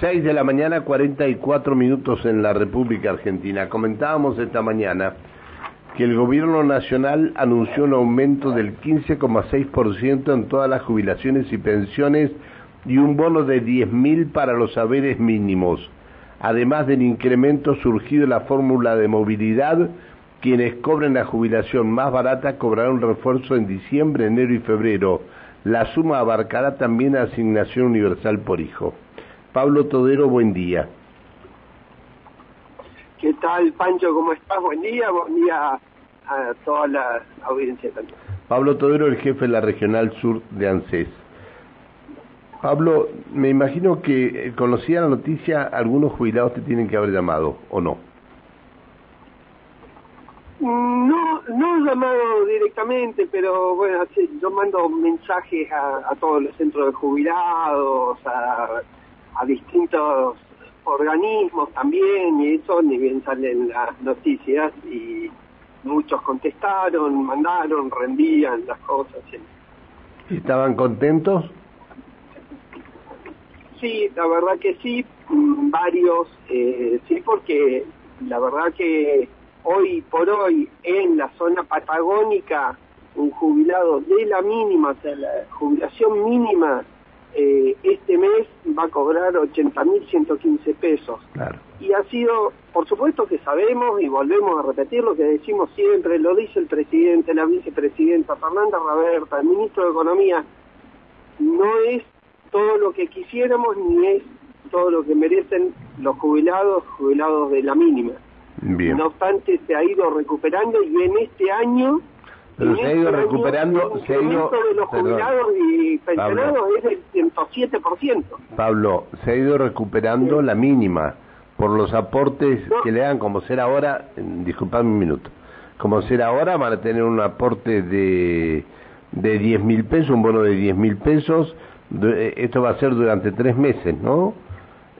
6 de la mañana, 44 minutos en la República Argentina. Comentábamos esta mañana que el gobierno nacional anunció un aumento del 15,6% en todas las jubilaciones y pensiones y un bono de 10.000 para los saberes mínimos. Además del incremento surgido en la fórmula de movilidad, quienes cobren la jubilación más barata cobrarán refuerzo en diciembre, enero y febrero. La suma abarcará también asignación universal por hijo. Pablo Todero, buen día. ¿Qué tal, Pancho? ¿Cómo estás? Buen día, buen día a toda la audiencia también. Pablo Todero, el jefe de la Regional Sur de ANSES. Pablo, me imagino que eh, conocía la noticia, algunos jubilados te tienen que haber llamado, ¿o no? No, no he llamado directamente, pero bueno, yo mando mensajes a, a todos los centros de jubilados, a, a distintos organismos también, y eso ni bien salen las noticias, y muchos contestaron, mandaron, rendían las cosas. ¿Estaban contentos? Sí, la verdad que sí, varios, eh, sí, porque la verdad que hoy por hoy en la zona patagónica, un jubilado de la mínima, o sea, la jubilación mínima eh, este mes va a cobrar 80.115 pesos. Y ha sido, por supuesto que sabemos y volvemos a repetir lo que decimos siempre, lo dice el presidente, la vicepresidenta Fernanda Raberta, el ministro de Economía, no es todo lo que quisiéramos ni es todo lo que merecen los jubilados, jubilados de la mínima. No obstante, se ha ido recuperando y en este año pero se ha ido recuperando. se ha ido, de los jubilados y pensionados es del 107%. Pablo, se ha ido recuperando la mínima por los aportes que le dan, como ser ahora, disculpadme un minuto, como ser ahora van a tener un aporte de, de 10 mil pesos, un bono de 10 mil pesos, eh, esto va a ser durante tres meses, ¿no?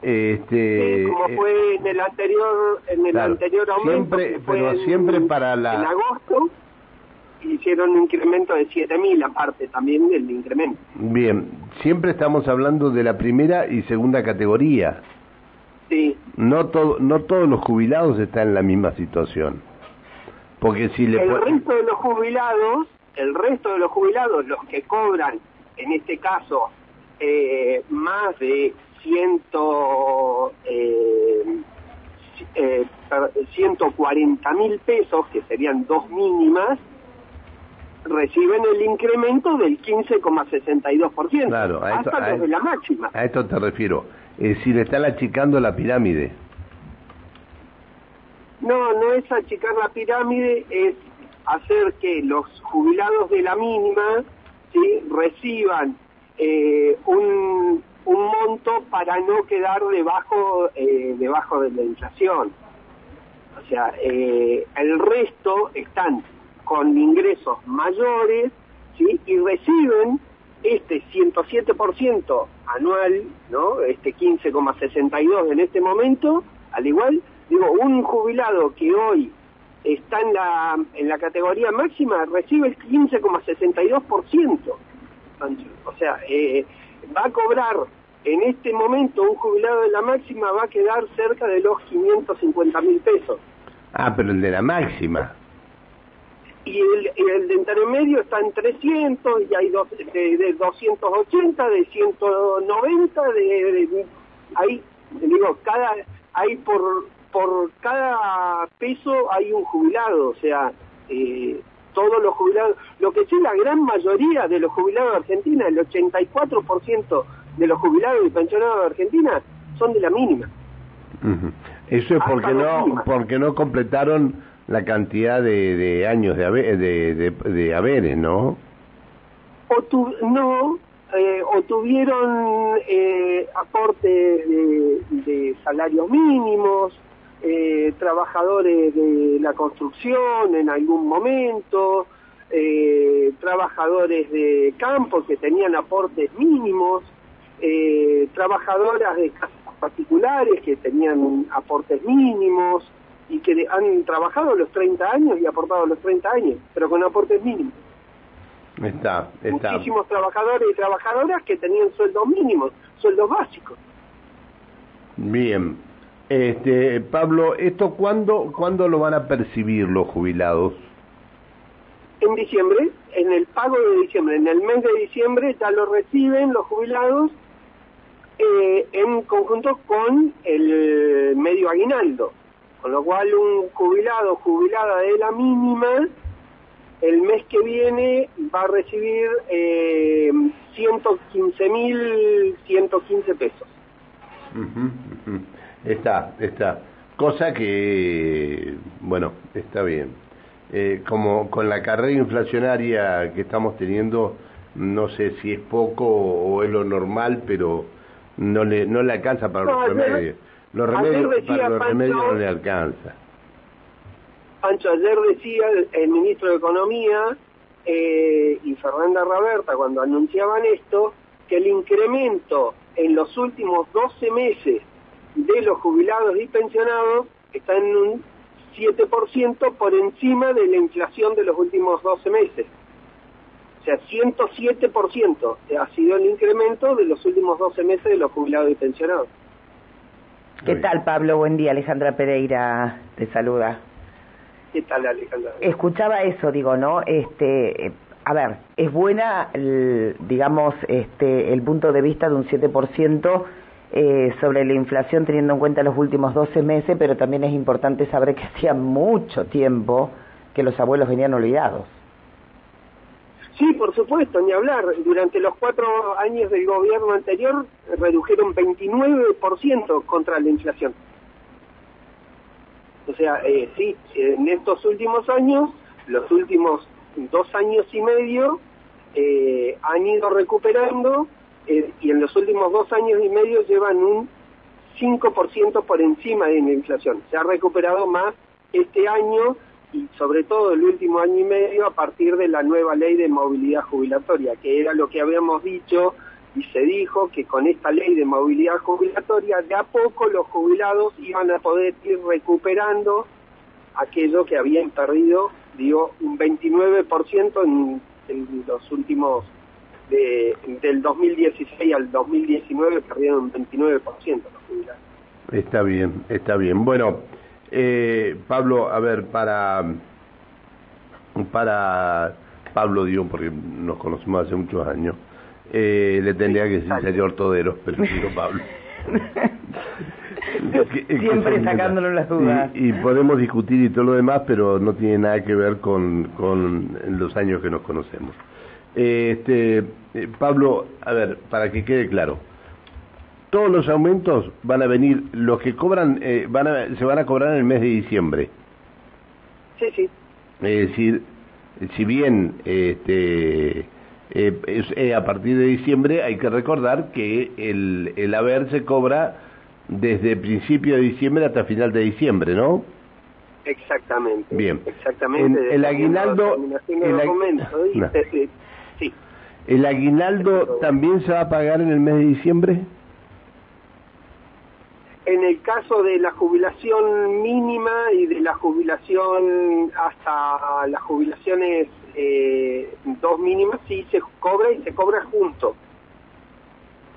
Este, como eh, fue en el anterior en el anterior aumento siempre pero siempre para la en agosto hicieron un incremento de 7.000 aparte también del incremento. Bien, siempre estamos hablando de la primera y segunda categoría. Sí. No, todo, no todos los jubilados están en la misma situación. Porque si le El resto de los jubilados, el resto de los jubilados, los que cobran, en este caso, eh, más de ciento... Eh, eh, 140 mil pesos, que serían dos mínimas, reciben el incremento del 15,62%, claro, a hasta desde la máxima. A esto te refiero. Es decir, están achicando la pirámide. No, no es achicar la pirámide, es hacer que los jubilados de la mínima ¿sí? reciban eh, un, un monto para no quedar debajo, eh, debajo de la inflación. O sea, eh, el resto están con ingresos mayores ¿sí? y reciben este 107% anual, ¿no? este 15,62 en este momento, al igual, digo, un jubilado que hoy está en la, en la categoría máxima recibe el 15,62%. O sea, eh, va a cobrar en este momento un jubilado de la máxima va a quedar cerca de los 550 mil pesos. Ah, pero el de la máxima y el, el de medio está en 300 y hay dos, de, 280, de 190, de, de, ahí, digo, cada, hay por, por cada peso hay un jubilado, o sea, eh, todos los jubilados, lo que sí la gran mayoría de los jubilados de Argentina, el 84% de los jubilados y pensionados de Argentina son de la mínima. Eso es porque no, porque no completaron la cantidad de, de años de, de, de, haberes, ¿no? O tu, no, eh, o tuvieron eh, aporte de, de, salarios mínimos, eh, trabajadores de la construcción en algún momento, eh, trabajadores de campo que tenían aportes mínimos, eh, trabajadoras de casas particulares que tenían aportes mínimos, y que han trabajado los 30 años y aportado los 30 años, pero con aportes mínimos. Está, está. Muchísimos trabajadores y trabajadoras que tenían sueldos mínimos, sueldos básicos. Bien. Este, Pablo, ¿esto cuándo, cuándo lo van a percibir los jubilados? En diciembre, en el pago de diciembre, en el mes de diciembre ya lo reciben los jubilados eh, en conjunto con el medio aguinaldo. Con lo cual un jubilado jubilada de la mínima el mes que viene va a recibir eh, 115.115 pesos. Está, está. Cosa que, bueno, está bien. Eh, como con la carrera inflacionaria que estamos teniendo, no sé si es poco o es lo normal, pero no le no le alcanza para los remedios. Los remedios, para los remedios no le alcanza. Pancho, ayer decía el, ministro de Economía eh, y Fernanda Raberta cuando anunciaban esto, que el incremento en los últimos 12 meses de los jubilados y pensionados está en un 7% por encima de la inflación de los últimos 12 meses. O sea, 107% ha sido el incremento de los últimos 12 meses de los jubilados y pensionados. ¿Qué tal, Pablo? Buen día. Alejandra Pereira te saluda. ¿Qué tal, Alejandra? Escuchaba eso, digo, ¿no? Este, a ver, es buena, digamos, este, el punto de vista de un 7% eh, sobre la inflación teniendo en cuenta los últimos 12 meses, pero también es importante saber que hacía mucho tiempo que los abuelos venían olvidados. Sí, por supuesto, ni hablar. Durante los cuatro años del gobierno anterior redujeron 29% contra la inflación. O sea, eh, sí, en estos últimos años, los últimos dos años y medio, eh, han ido recuperando eh, y en los últimos dos años y medio llevan un 5% por encima de la inflación. Se ha recuperado más este año y sobre todo el último año y medio a partir de la nueva ley de movilidad jubilatoria, que era lo que habíamos dicho y se dijo que con esta ley de movilidad jubilatoria de a poco los jubilados iban a poder ir recuperando aquello que habían perdido, digo, un 29% en, en, los últimos, de, del 2016 al 2019 perdieron un 29% los jubilados. Está bien, está bien. Bueno, eh, Pablo, a ver, para, para Pablo Dion, porque nos conocemos hace muchos años, eh, le tendría que decir señor Todero, pero digo Pablo. Siempre sacándolo las dudas. Y, podemos discutir y todo lo demás, pero no tiene nada que ver con, con los años que nos conocemos. este, eh, Pablo, a ver, para que quede claro, todos los aumentos van a venir, los que cobran, eh, van a, se van a cobrar en el mes de diciembre. Sí, sí. Es decir, si bien este eh, eh, a partir de diciembre hay que recordar que el, el haber se cobra desde principio de diciembre hasta final de diciembre, ¿no? Exactamente. Bien. Exactamente. el aguinaldo. El, sí. ¿El aguinaldo también se va a pagar en el mes de diciembre? En el caso de la jubilación mínima y de la jubilación hasta las jubilaciones eh, dos mínimas, sí se cobra y se cobra junto.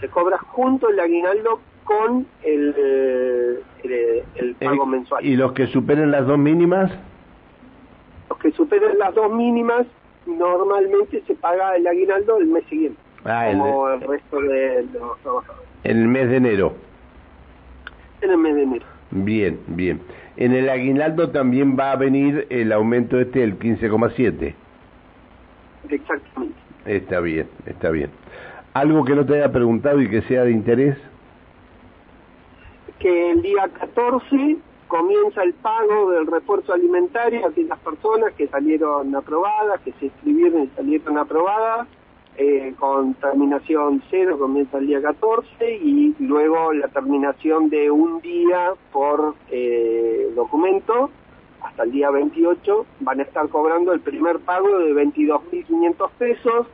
Se cobra junto el aguinaldo con el, eh, el, pago mensual. ¿Y los que superen las dos mínimas? Los que superen las dos mínimas, normalmente se paga el aguinaldo el mes siguiente, ah, como el, resto de los trabajadores. En el mes de enero en el mes de enero. Bien, bien. En el aguinaldo también va a venir el aumento este del 15,7. Exactamente. Está bien, está bien. ¿Algo que no te haya preguntado y que sea de interés? Que el día 14 comienza el pago del refuerzo alimentario a aquellas personas que salieron aprobadas, que se inscribieron y salieron aprobadas, eh, con terminación cero comienza el día 14 y luego la terminación de un día por eh, documento hasta el día 28 van a estar cobrando el primer pago de 22.500 pesos,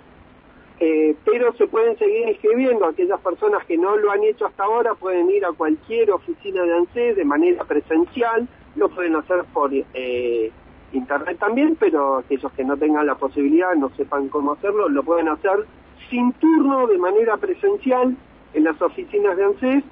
eh, pero se pueden seguir inscribiendo. Aquellas personas que no lo han hecho hasta ahora pueden ir a cualquier oficina de ANSES de manera presencial, lo pueden hacer por eh, internet también, pero aquellos que no tengan la posibilidad, no sepan cómo hacerlo, lo pueden hacer sin turno, de manera presencial, en las oficinas de ANSES,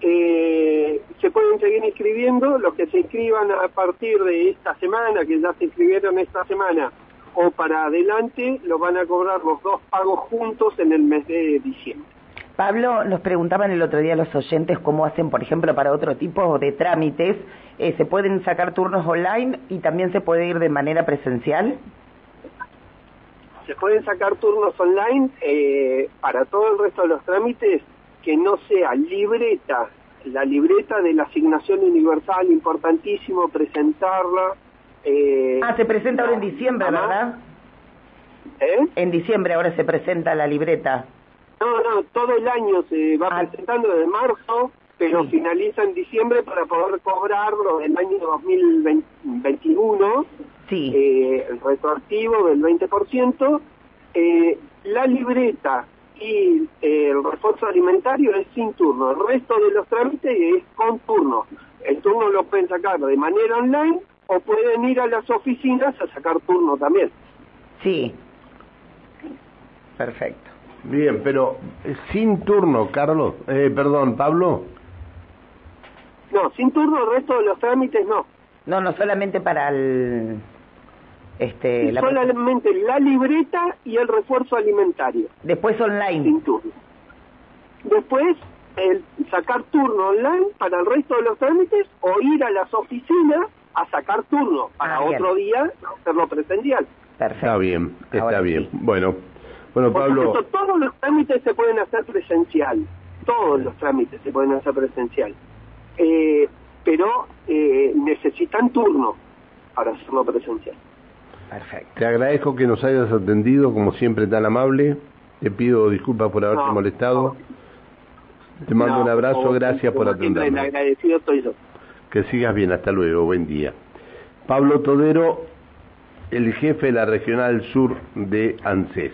eh, pueden seguir inscribiendo, los que se inscriban a partir de esta semana, que ya se inscribieron esta semana, o para adelante, los van a cobrar los dos pagos juntos en el mes de diciembre. Pablo, nos preguntaban el otro día los oyentes cómo hacen, por ejemplo, para otro tipo de trámites. Eh, ¿Se pueden sacar turnos online y también se puede ir de manera presencial? Se pueden sacar turnos online eh, para todo el resto de los trámites que no sea libreta, la libreta de la asignación universal, importantísimo presentarla. Eh, ah, se presenta ahora en diciembre, ¿verdad? ¿Eh? En diciembre ahora se presenta la libreta. No, no, todo el año se va ah. presentando desde marzo, pero finaliza en diciembre para poder cobrarlo del año 2021, sí. eh, el retroactivo del 20%. Eh, la libreta y eh, el refuerzo alimentario es sin turno, el resto de los trámites es con turno. El turno lo pueden sacar de manera online o pueden ir a las oficinas a sacar turno también. Sí. Perfecto. Bien, pero eh, sin turno, Carlos, eh, perdón, Pablo. No, sin turno el resto de los trámites no. No, no solamente para el... Este, Solamente la libreta y el refuerzo alimentario. Después online. Sin turno. Después el sacar turno online para el resto de los trámites o ir a las oficinas a sacar turno para ah, otro día hacerlo presencial. Perfecto. Está bien, está bien. Bueno, bueno, Pablo. todos los trámites se pueden hacer presencial. Todos los trámites se pueden hacer presencial. Eh, pero eh, necesitan turno para hacerlo presencial. Perfecto. Te agradezco que nos hayas atendido, como siempre, tan amable. Te pido disculpas por haberte molestado. Te mando un abrazo, gracias por atenderme. agradecido estoy yo. Que sigas bien, hasta luego, buen día. Pablo Todero, el jefe de la Regional Sur de ANSES.